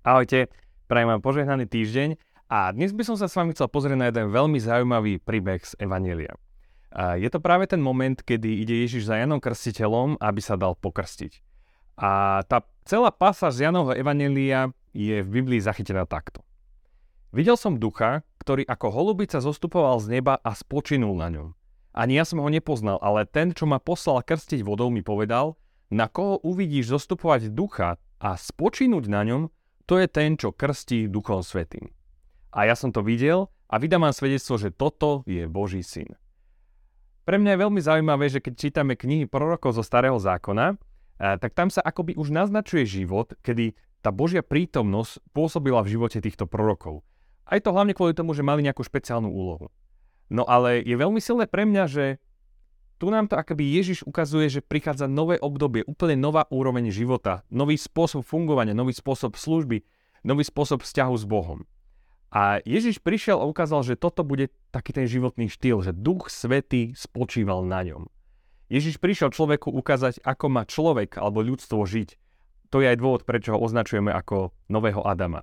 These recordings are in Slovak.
Ahojte, prajem vám požehnaný týždeň a dnes by som sa s vami chcel pozrieť na jeden veľmi zaujímavý príbeh z Evanielia. Je to práve ten moment, kedy ide Ježiš za Janom Krstiteľom, aby sa dal pokrstiť. A tá celá pása z Janovho Evanielia je v Biblii zachytená takto. Videl som ducha, ktorý ako holubica zostupoval z neba a spočinul na ňom. Ani ja som ho nepoznal, ale ten, čo ma poslal krstiť vodou, mi povedal, na koho uvidíš zostupovať ducha a spočinúť na ňom, to je ten, čo krstí Duchom Svetým. A ja som to videl a vydám vám svedectvo, že toto je Boží syn. Pre mňa je veľmi zaujímavé, že keď čítame knihy prorokov zo Starého zákona, tak tam sa akoby už naznačuje život, kedy tá Božia prítomnosť pôsobila v živote týchto prorokov. Aj to hlavne kvôli tomu, že mali nejakú špeciálnu úlohu. No ale je veľmi silné pre mňa, že tu nám to akoby Ježiš ukazuje, že prichádza nové obdobie, úplne nová úroveň života, nový spôsob fungovania, nový spôsob služby, nový spôsob vzťahu s Bohom. A Ježiš prišiel a ukázal, že toto bude taký ten životný štýl, že Duch Svetý spočíval na ňom. Ježiš prišiel človeku ukázať, ako má človek alebo ľudstvo žiť. To je aj dôvod, prečo ho označujeme ako nového Adama.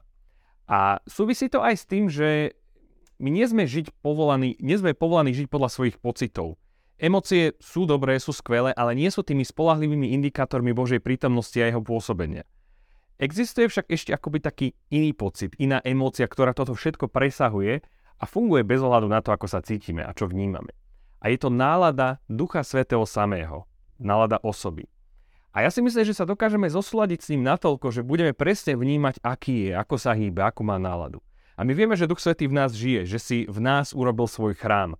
A súvisí to aj s tým, že my nie sme, žiť povolaní, nie sme povolaní žiť podľa svojich pocitov. Emócie sú dobré, sú skvelé, ale nie sú tými spolahlivými indikátormi Božej prítomnosti a jeho pôsobenia. Existuje však ešte akoby taký iný pocit, iná emócia, ktorá toto všetko presahuje a funguje bez ohľadu na to, ako sa cítime a čo vnímame. A je to nálada Ducha Svetého samého, nálada osoby. A ja si myslím, že sa dokážeme zosúľadiť s ním natoľko, že budeme presne vnímať, aký je, ako sa hýbe, ako má náladu. A my vieme, že Duch Svetý v nás žije, že si v nás urobil svoj chrám.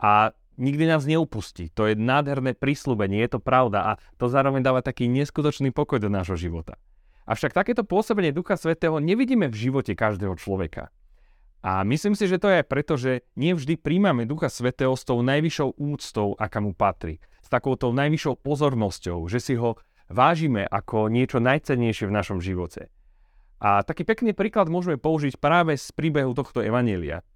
A nikdy nás neupustí. To je nádherné prísľubenie, je to pravda a to zároveň dáva taký neskutočný pokoj do nášho života. Avšak takéto pôsobenie Ducha Svetého nevidíme v živote každého človeka. A myslím si, že to je aj preto, že nie vždy príjmame Ducha Svetého s tou najvyššou úctou, aká mu patrí. S takouto najvyššou pozornosťou, že si ho vážime ako niečo najcennejšie v našom živote. A taký pekný príklad môžeme použiť práve z príbehu tohto evanielia.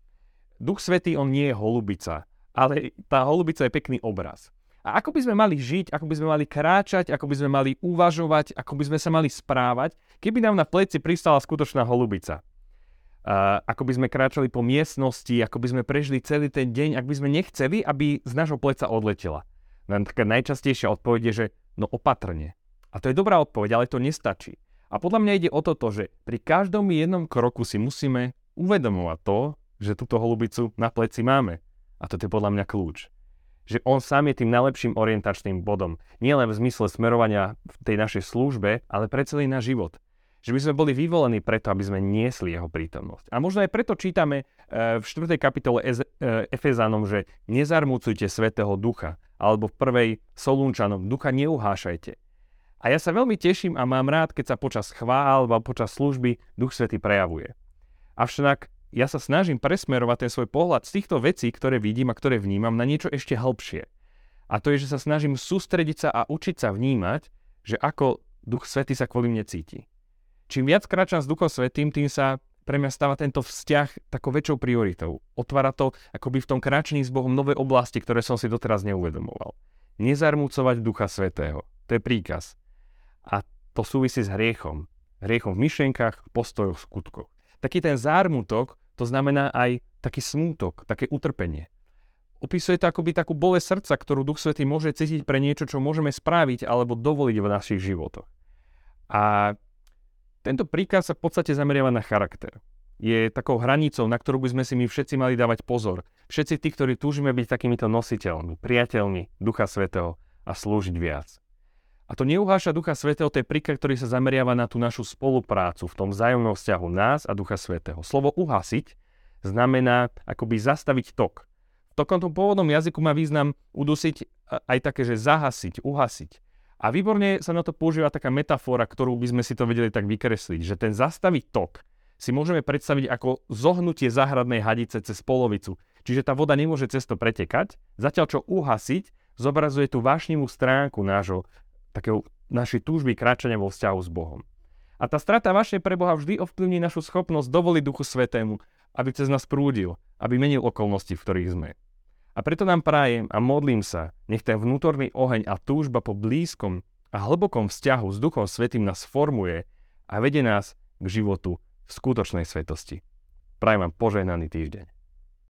Duch Svetý, on nie je holubica, ale tá holubica je pekný obraz. A ako by sme mali žiť, ako by sme mali kráčať, ako by sme mali uvažovať, ako by sme sa mali správať, keby nám na pleci pristala skutočná holubica. Uh, ako by sme kráčali po miestnosti, ako by sme prežili celý ten deň, ak by sme nechceli, aby z nášho pleca odletela. Len taká najčastejšia odpoveď je, že no opatrne. A to je dobrá odpoveď, ale to nestačí. A podľa mňa ide o toto, že pri každom jednom kroku si musíme uvedomovať to, že túto holubicu na pleci máme. A toto je podľa mňa kľúč. Že on sám je tým najlepším orientačným bodom. Nie len v zmysle smerovania v tej našej službe, ale pre celý náš život. Že by sme boli vyvolení preto, aby sme niesli jeho prítomnosť. A možno aj preto čítame e, v 4. kapitole e, Efezánom, že nezarmúcujte Svetého Ducha, alebo v prvej Solúnčanom, Ducha neuhášajte. A ja sa veľmi teším a mám rád, keď sa počas chvál alebo počas služby Duch Svetý prejavuje. Avšak ja sa snažím presmerovať ten svoj pohľad z týchto vecí, ktoré vidím a ktoré vnímam, na niečo ešte hĺbšie. A to je, že sa snažím sústrediť sa a učiť sa vnímať, že ako Duch Svetý sa kvôli mne cíti. Čím viac kráčam s Duchom Svetým, tým sa pre mňa stáva tento vzťah takou väčšou prioritou. Otvára to akoby v tom kráčení s Bohom nové oblasti, ktoré som si doteraz neuvedomoval. Nezarmúcovať Ducha Svetého. To je príkaz. A to súvisí s hriechom. Hriechom v myšlienkach, postojoch, skutkoch. Taký ten zármutok to znamená aj taký smútok, také utrpenie. Opisuje to akoby takú bolesť srdca, ktorú Duch Svetý môže cítiť pre niečo, čo môžeme spraviť alebo dovoliť v našich životoch. A tento príkaz sa v podstate zameriava na charakter. Je takou hranicou, na ktorú by sme si my všetci mali dávať pozor. Všetci tí, ktorí túžime byť takýmito nositeľmi, priateľmi Ducha Svetého a slúžiť viac. A to neuháša Ducha Svetého, to je príklad, ktorý sa zameriava na tú našu spoluprácu v tom vzájomnom vzťahu nás a Ducha Svetého. Slovo uhasiť znamená akoby zastaviť tok. V takomto pôvodnom jazyku má význam udusiť aj také, že zahasiť, uhasiť. A výborne sa na to používa taká metafora, ktorú by sme si to vedeli tak vykresliť, že ten zastaviť tok si môžeme predstaviť ako zohnutie záhradnej hadice cez polovicu. Čiže tá voda nemôže cez to pretekať, zatiaľ čo uhasiť zobrazuje tú vášnivú stránku nášho takého našej túžby kráčania vo vzťahu s Bohom. A tá strata vašej pre Boha vždy ovplyvní našu schopnosť dovoliť Duchu Svetému, aby cez nás prúdil, aby menil okolnosti, v ktorých sme. A preto nám prajem a modlím sa, nech ten vnútorný oheň a túžba po blízkom a hlbokom vzťahu s Duchom Svetým nás formuje a vedie nás k životu v skutočnej svetosti. Prajem vám požehnaný týždeň.